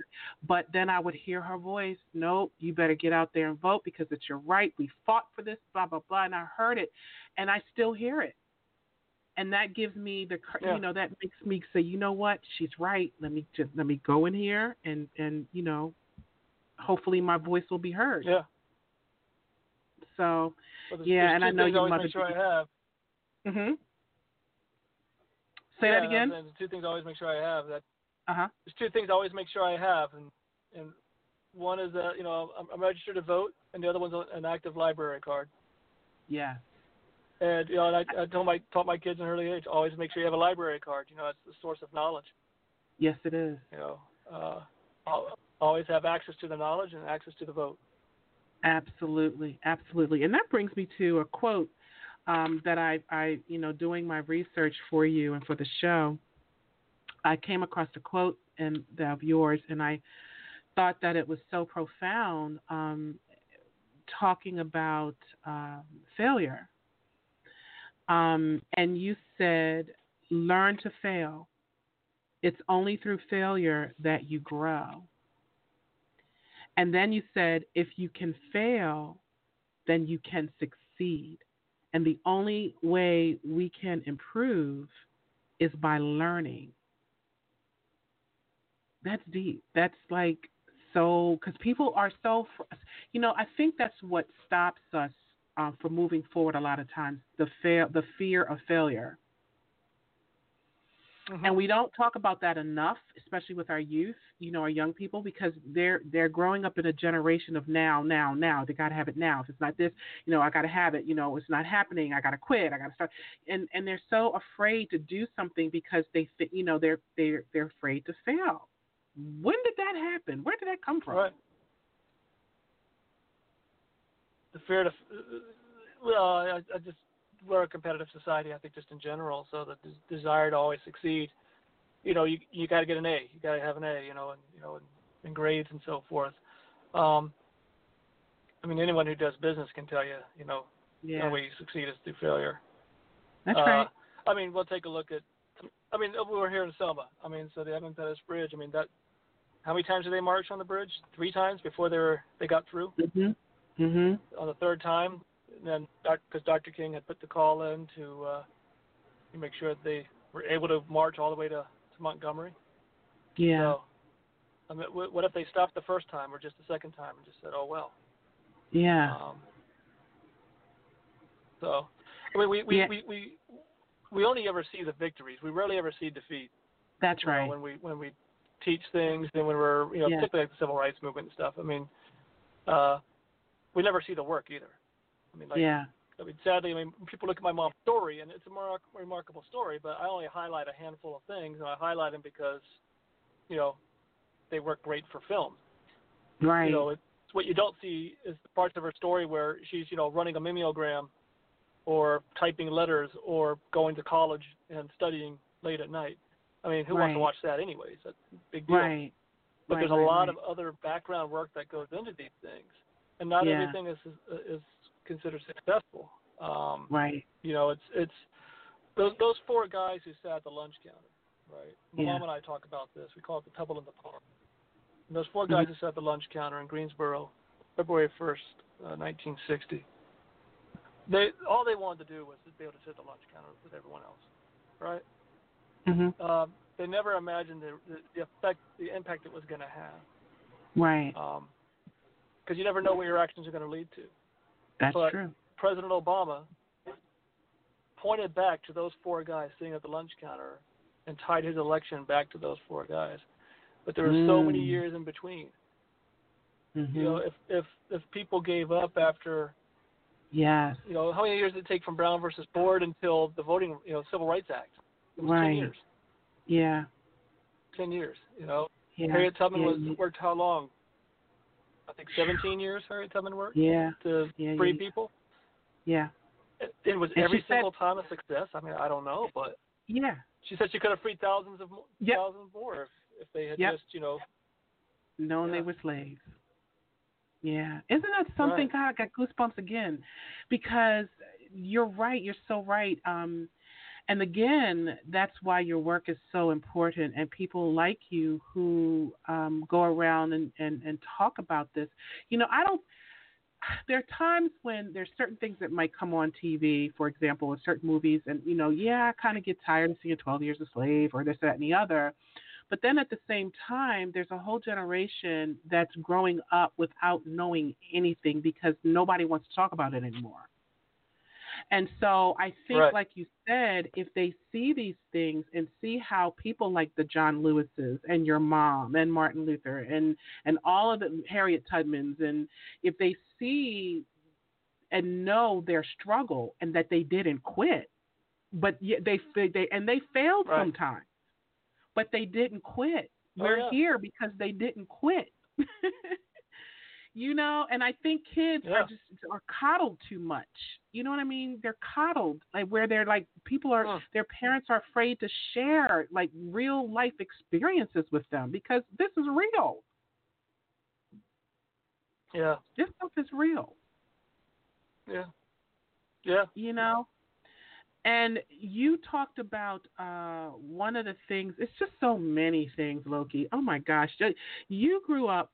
but then I would hear her voice, "Nope, you better get out there and vote because it's your right. We fought for this, blah blah blah." And I heard it and I still hear it and that gives me the Yeah. you know that makes me say you know what she's right let me just let me go in here and and you know hopefully my voice will be heard Yeah. So there's, Yeah, there's and I know your mother make sure I have. mhm say yeah, that again There's two things I always make sure I have. That uh-huh there's two things I always make sure I have, and and one is that you know I'm, I'm registered to vote, and the other one's an active library card. yeah And you know, and I, I told my taught my kids in an early age always make sure you have a library card. You know, it's the source of knowledge. yes it is You know, uh, al- always have access to the knowledge and access to the vote. Absolutely, absolutely, and that brings me to a quote um, that I, I, you know, doing my research for you and for the show, I came across a quote of yours, and I thought that it was so profound, um, talking about um, failure. Um, and you said, "Learn to fail. It's only through failure that you grow." And then you said, if you can fail, then you can succeed. And the only way we can improve is by learning. That's deep. That's like so, because people are so, you know, I think that's what stops us uh, from moving forward a lot of times the, fail, the fear of failure. And mm-hmm. we don't talk about that enough, especially with our youth, you know, our young people, because they're they're growing up in a generation of now, now, now. They gotta have it now. If it's not this, you know, I gotta have it. You know, it's not happening. I gotta quit. I gotta start. And and they're so afraid to do something because they, thi- you know, they're they're they're afraid to fail. When did that happen? Where did that come from? Right. The fear to, uh, uh, well, I, I just we're a competitive society. I think just in general, so the des- desire to always succeed. You know, you you got to get an A. You got to have an A. You know, and you know, in, in grades and so forth. Um, I mean, anyone who does business can tell you. You know, the Yeah, only way you succeed is through failure. that's Uh, right. I mean, we'll take a look at. I mean, we were here in Selma. I mean, so the Edmund Pettus Bridge. I mean, that. How many times did they march on the bridge? Three times before they were they got through. Mhm. Mhm. On the third time, and then because Dr. King had put the call in to uh, to make sure that they were able to march all the way to, to Montgomery. Yeah. So, I mean, what if they stopped the first time or just the second time and just said, "Oh well." Yeah. Um, so, I mean, we we, Yeah. we we we only ever see the victories. We rarely ever see defeat. That's you know, right. when we when we teach things and when we're you know Yeah. particularly like the civil rights movement and stuff. I mean, uh, we never see the work either. I mean, like yeah. I mean, sadly, I mean, people look at my mom's story, and it's a mar- remarkable story. But I only highlight a handful of things, and I highlight them because, you know, they work great for film. Right. You know, it's what you don't see is the parts of her story where she's, you know, running a mimeogram, or typing letters, or going to college and studying late at night. I mean, who wants to watch that anyways? That's a big deal. right. But right, there's a right, lot right. of other background work that goes into these things, and not Yeah. everything is is considered successful. Um, Right. you know, it's it's those those four guys who sat at the lunch counter, right? Yeah. mom and I talk about this. We call it the pebble in the park. And those 4 guys Mhm. who sat at the lunch counter in Greensboro, February first, uh, 1960. they all they wanted to do was to be able to sit at the lunch counter with everyone else, right? Mhm. Um, they never imagined the, the, the effect, the impact it was going to have. Right. Because you never know what your actions are going to lead to. That's but- true. President Obama pointed back to those four guys sitting at the lunch counter and tied his election back to those four guys. But there were so many Mm. years in between. Mhm. You know, if if if people gave up after, yes. you know, how many years did it take from Brown versus Board until the voting, you know, Civil Rights Act? It was Right. ten years. Yeah. Ten years. You know, Yeah. Harriet Tubman yeah, was worked how long? I think 17 years. Harriet Tubman worked Yeah. to Yeah, free yeah. people. Yeah. It, it was And every said- single time a success. I mean, I don't know, but Yeah. she said she could have freed thousands of Yep. thousands more if, if they had Yep. just, you know, Knowing they were slaves. Yeah. Isn't that something? Right. God, I got goosebumps again. Because you're right. You're so right. Um, and again, that's why your work is so important. And people like you who um, go around and, and, and talk about this. You know, I don't. There are times when there's certain things that might come on TV, for example, in certain movies, and you know, yeah, I kind of get tired of seeing 12 Years a Slave or this, that, and the other. But then at the same time, there's a whole generation that's growing up without knowing anything because nobody wants to talk about it anymore. And so I think, Right. like you said, if they see these things and see how people like the John Lewises and your mom and Martin Luther and and all of the Harriet Tubmans, and if they see and know their struggle and that they didn't quit, but yet they they and they failed Right. sometimes, but they didn't quit. Oh, We're yeah. here because they didn't quit. [LAUGHS] you know, and I think kids Yeah. are just are coddled too much. You know what I mean? They're coddled, like where they're like people are Huh. their parents are afraid to share like real life experiences with them because this is real. yeah, This stuff is real. yeah, yeah. you know and you talked about uh one of the things it's just so many things loki oh my gosh you grew up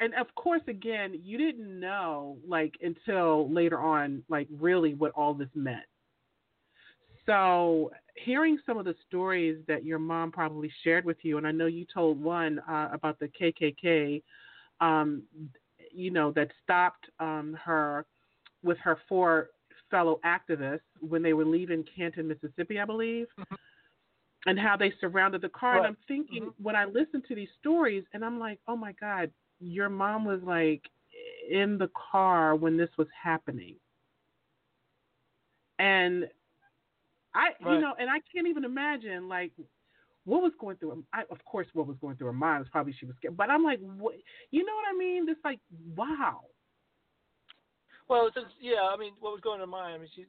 and of course again you didn't know like until later on like really what all this meant. So hearing some of the stories that your mom probably shared with you and i know you told one uh, about the kkk um you know that stopped um her with her four fellow activists when they were leaving Canton, Mississippi, I believe, and how they surrounded the car. And I'm thinking when I listen to these stories, and I'm like, oh my God, your mom was like in the car when this was happening. And I, you know, and I can't even imagine like what was going through. her- I, of course, what was going through her mind was probably she was scared. But I'm like, what? You know what I mean? It's like, wow. Well, it's just, yeah. I mean, what was going in her mind? I mean, she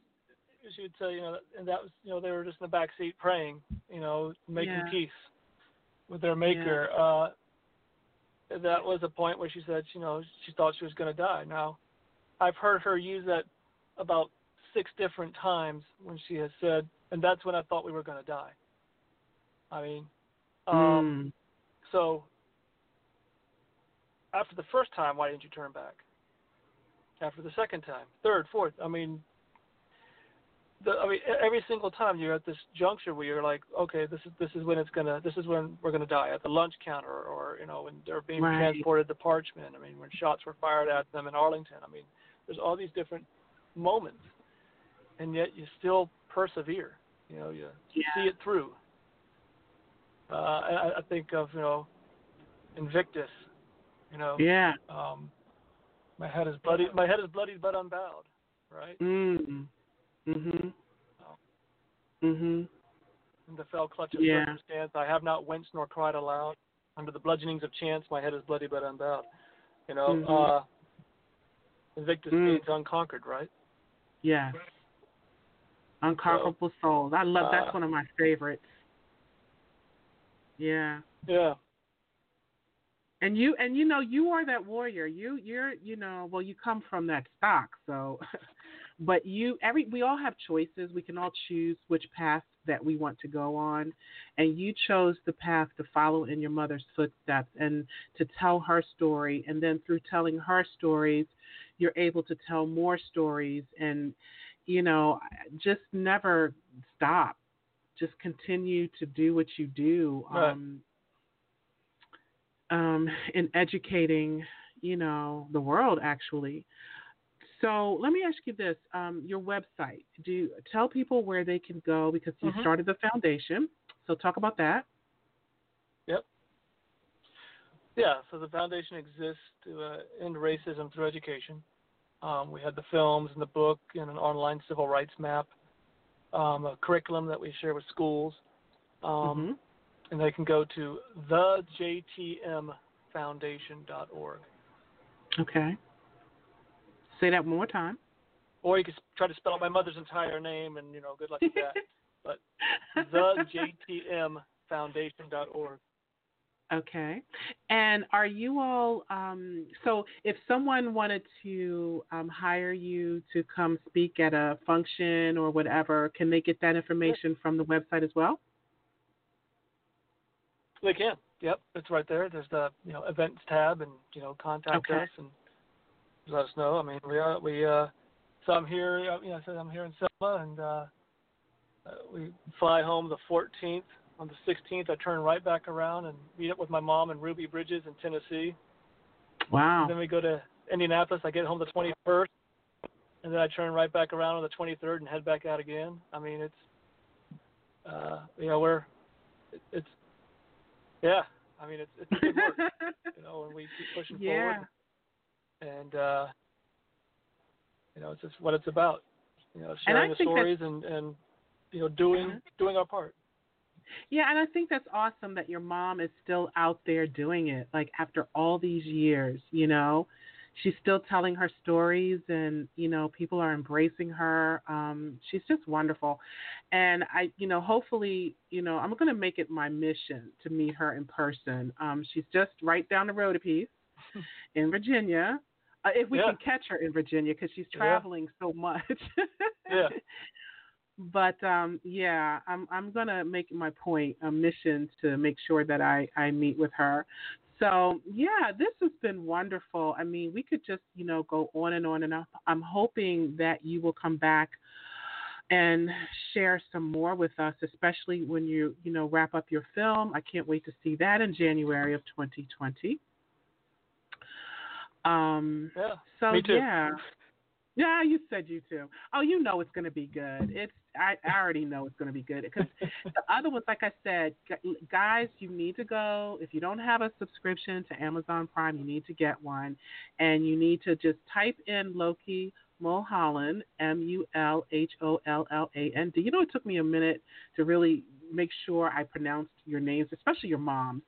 she would say, you know, and that was, you know, they were just in the back seat praying, you know, making Yeah. peace with their maker. Uh, that was a point where she said, you know, she thought she was going to die. Now, I've heard her use that about six different times when she has said, and that's when I thought we were going to die. I mean, um, Mm. so after the first time, why didn't you turn back? After the second time, third, fourth, I mean, the, I mean, every single time you're at this juncture where you're like, okay, this is this is when it's gonna, this is when we're gonna die at the lunch counter, or you know, when they're being Right. transported to Parchman. I mean, when shots were fired at them in Arlington. I mean, there's all these different moments, and yet you still persevere. You know, you Yeah. see it through. Uh, I, I think of you know, Invictus. You know, Yeah. um, my head is bloody. My head is bloody but unbowed. Right. Mm. Mhm. Mhm. In the fell clutch of Yeah. circumstance, I have not winced nor cried aloud. Under the bludgeonings of chance, my head is bloody but unbowed. You know, Mhm. uh, Invictus Mm. means unconquered, right? Yes. Unconquerable souls. I love that's uh, one of my favorites. Yeah. Yeah. And you and you know you are that warrior. You you're you know well you come from that stock so, [LAUGHS] but you every we all have choices. We can all choose which path that we want to go on. And you chose the path to follow in your mother's footsteps and to tell her story. And then through telling her stories, you're able to tell more stories and, you know, just never stop. Just continue to do what you do. Right. Um, um, in educating, you know, the world actually. So let me ask you this: um, your website. Do you, tell people where they can go because you Mhm. started the foundation. So talk about that. Yep. Yeah, so the foundation exists to uh, end racism through education. Um, we had the films and the book and an online civil rights map, um, a curriculum that we share with schools. Um, Mhm. And they can go to thejtmfoundation.org. Okay. Say that one more time. Or you can s- try to spell out my mother's entire name, and, you know, good luck with that. [LAUGHS] but thejtmfoundation.org. Okay. And are you all, um, so if someone wanted to um, hire you to come speak at a function or whatever, can they get that information from the website as well? They can. Yep, it's right there. There's the you know events tab, and you know contact Okay. us and let us know. I mean, we are we uh, so I'm here. uh, You know, I said I'm here in Selma, and uh, we fly home the 14th. On the 16th, I turn right back around and meet up with my mom in Ruby Bridges in Tennessee. Wow. Then we go to Indianapolis. I get home the 21st, and then I turn right back around on the 23rd and head back out again. I mean, it's uh, you know we're it, it's yeah. I mean, it's it's good work. [LAUGHS] you know, and we keep pushing forward. yeah. forward. And uh, you know, it's just what it's about. You know, sharing the stories and and you know doing Mhm. doing our part. Yeah, and I think that's awesome that your mom is still out there doing it. Like after all these years, you know, she's still telling her stories, and you know, people are embracing her. Um, she's just wonderful, and I, you know, hopefully, you know, I'm going to make it my mission to meet her in person. Um, she's just right down the road a piece [LAUGHS] in Virginia. Uh, if we Yeah. can catch her in Virginia, because she's Yeah. traveling so much. Yeah. [LAUGHS] but um yeah i'm i'm gonna make my point a mission to make sure that i i meet with her so yeah this has been wonderful i mean we could just you know go on and on and on i'm hoping that you will come back and share some more with us especially when you you know wrap up your film i can't wait to see that in january of 2020 um Yeah. so Me too. yeah yeah, you said you too. Oh, you know it's going to be good. It's I, I already know it's going to be good because the other ones, like I said, guys, you need to go. If you don't have a subscription to Amazon Prime, you need to get one, and you need to just type in Loki Mulholland, M U L H O L L A N D. You know, it took me a minute to really make sure I pronounced your names, especially your mom's.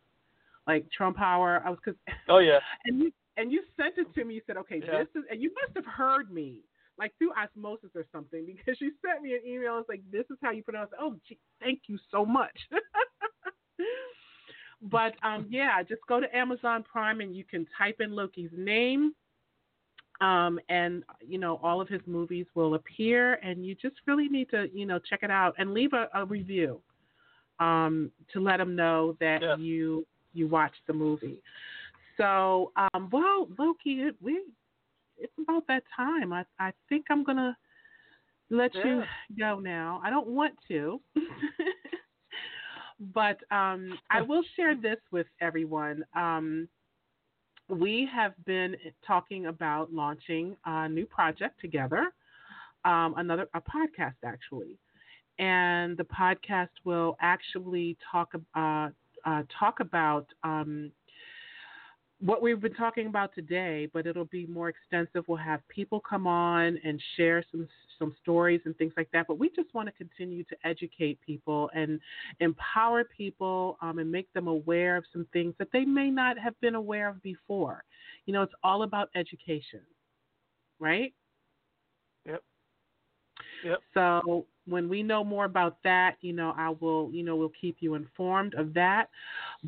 Like Trump Power, I was because Oh yeah. [LAUGHS] and you and you sent it to me. You said, "Okay, Yeah. this is," and you must have heard me, like through osmosis or something, because you sent me an email. It's like, "This is how you pronounce it." Oh, gee, thank you so much. [LAUGHS] but um, yeah, just go to Amazon Prime and you can type in Loki's name. Um, and you know all of his movies will appear, and you just really need to you know check it out and leave a, a review um, to let him know that Yeah. you you watched the movie. So, um, well, Loki, it, we it's about that time. I I think I'm gonna let you go now. I don't want to, [LAUGHS] but um, I will share this with everyone. Um, we have been talking about launching a new project together, um, another a podcast actually, and the podcast will actually talk uh, uh, talk about um, what we've been talking about today, but it'll be more extensive. We'll have people come on and share some some stories and things like that. But we just want to continue to educate people and empower people um, and make them aware of some things that they may not have been aware of before. You know, it's all about education, right? Yep. Yep. So when we know more about that, you know, I will, you know, we'll keep you informed of that.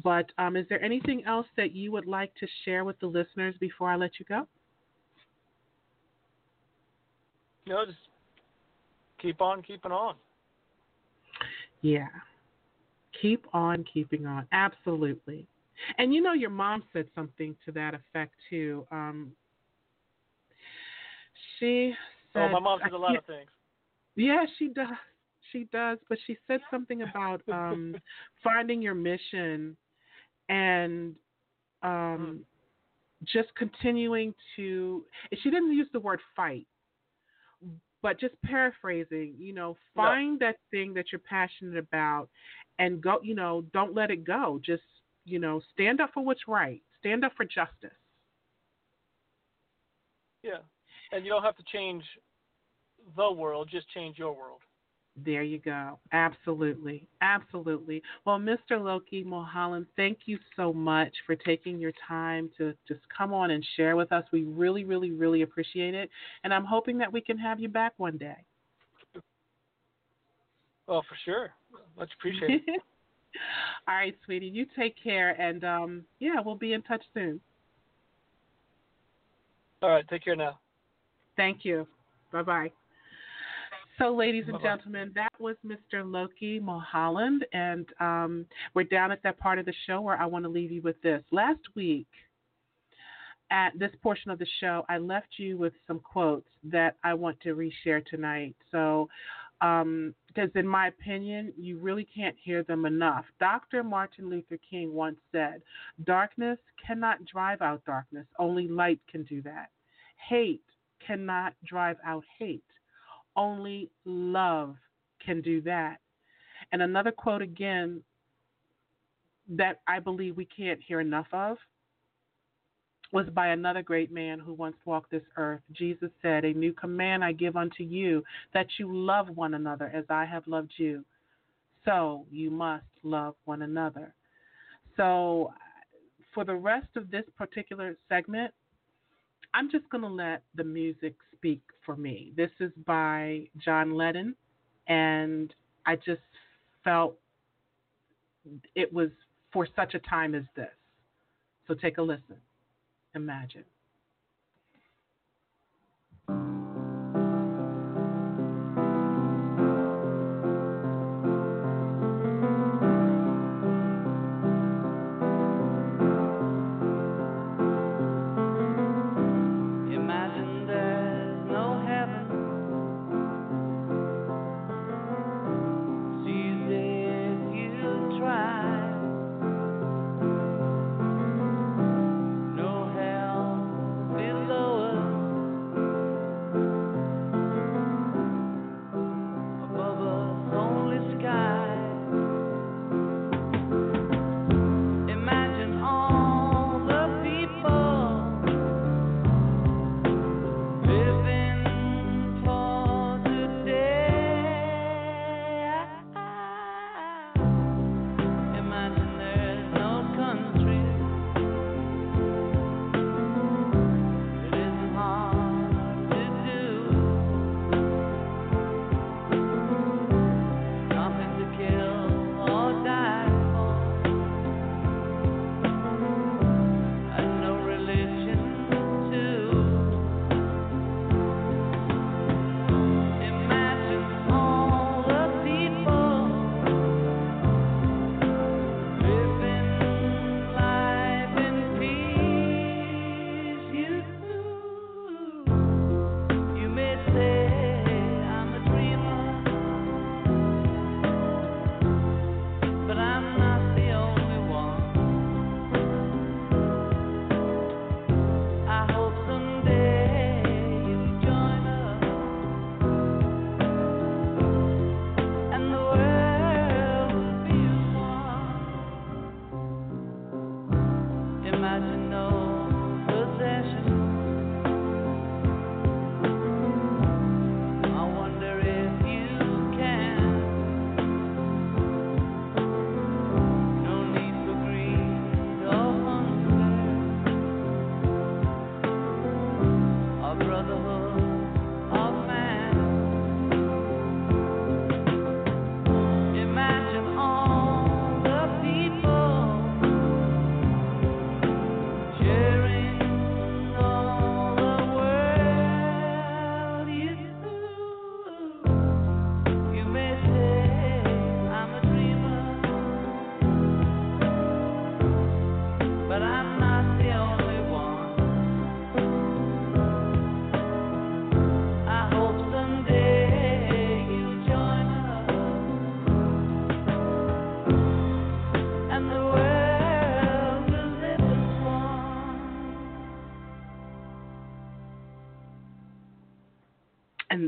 But um, is there anything else that you would like to share with the listeners before I let you go? No, just keep on keeping on. Yeah. Keep on keeping on. Absolutely. And you know, your mom said something to that effect too. Um, she said, Oh, my mom says a lot of things. Yeah, she does. She does. But she said something about [LAUGHS] um, finding your mission and um, just continuing to. She didn't use the word fight, but just paraphrasing, you know, find that thing that you're passionate about and go, you know, don't let it go. Just, you know, stand up for what's right. Stand up for justice. Yeah. And you don't have to change the world, just change your world. There you go. Absolutely. Absolutely. Well, Mr. Loki Mulholland, thank you so much for taking your time to just come on and share with us. We really, really, really appreciate it. And I'm hoping that we can have you back one day. Oh, for sure. Much appreciated. [LAUGHS] All right, sweetie. You take care. And um, yeah, we'll be in touch soon. All right. Take care now. Thank you. Bye bye. So, ladies and gentlemen, that was Mr. Loki Mulholland, and um, we're down at that part of the show where I want to leave you with this. Last week, at this portion of the show, I left you with some quotes that I want to reshare tonight. So, because in my opinion, you really can't hear them enough. Dr. Martin Luther King once said, Darkness cannot drive out darkness, only light can do that. Hate cannot drive out hate. Only love can do that. And another quote again that I believe we can't hear enough of was by another great man who once walked this earth. Jesus said, A new command I give unto you, that you love one another as I have loved you. So you must love one another. So, for the rest of this particular segment, I'm just going to let the music speak for me. This is by John Lennon, and I just felt it was for such a time as this. So take a listen. Imagine. Imagine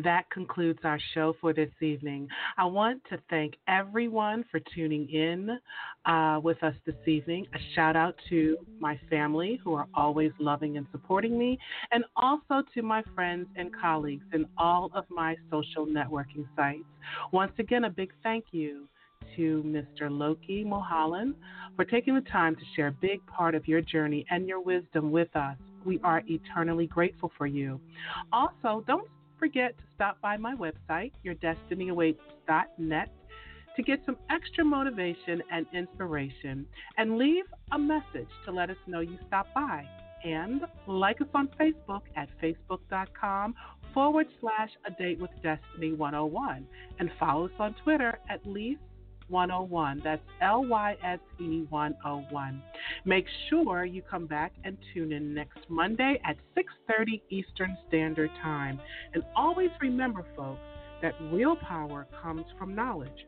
that concludes our show for this evening. I want to thank everyone for tuning in uh, with us this evening. A shout out to my family who are always loving and supporting me, and also to my friends and colleagues in all of my social networking sites. Once again, a big thank you to Mr. Loki Mulholland for taking the time to share a big part of your journey and your wisdom with us. We are eternally grateful for you. Also, don't forget to stop by my website, yourdestinyawaits.net, to get some extra motivation and inspiration and leave a message to let us know you stopped by. And like us on Facebook at facebook.com forward slash a date with destiny 101 and follow us on Twitter at Lyse 101. That's L Y S E 101. Make sure you come back and tune in next Monday at 6:30 Eastern Standard Time. And always remember folks that real power comes from knowledge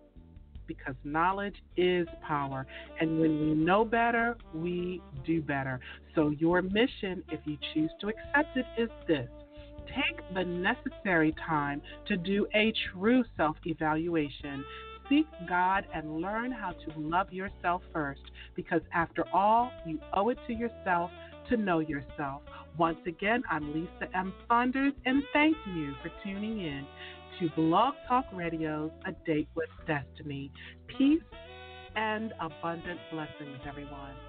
because knowledge is power. And when we know better, we do better. So, your mission, if you choose to accept it, is this take the necessary time to do a true self evaluation seek God and learn how to love yourself first because, after all, you owe it to yourself to know yourself. Once again, I'm Lisa M. Saunders, and thank you for tuning in to Blog Talk Radio's A Date with Destiny. Peace and abundant blessings, everyone.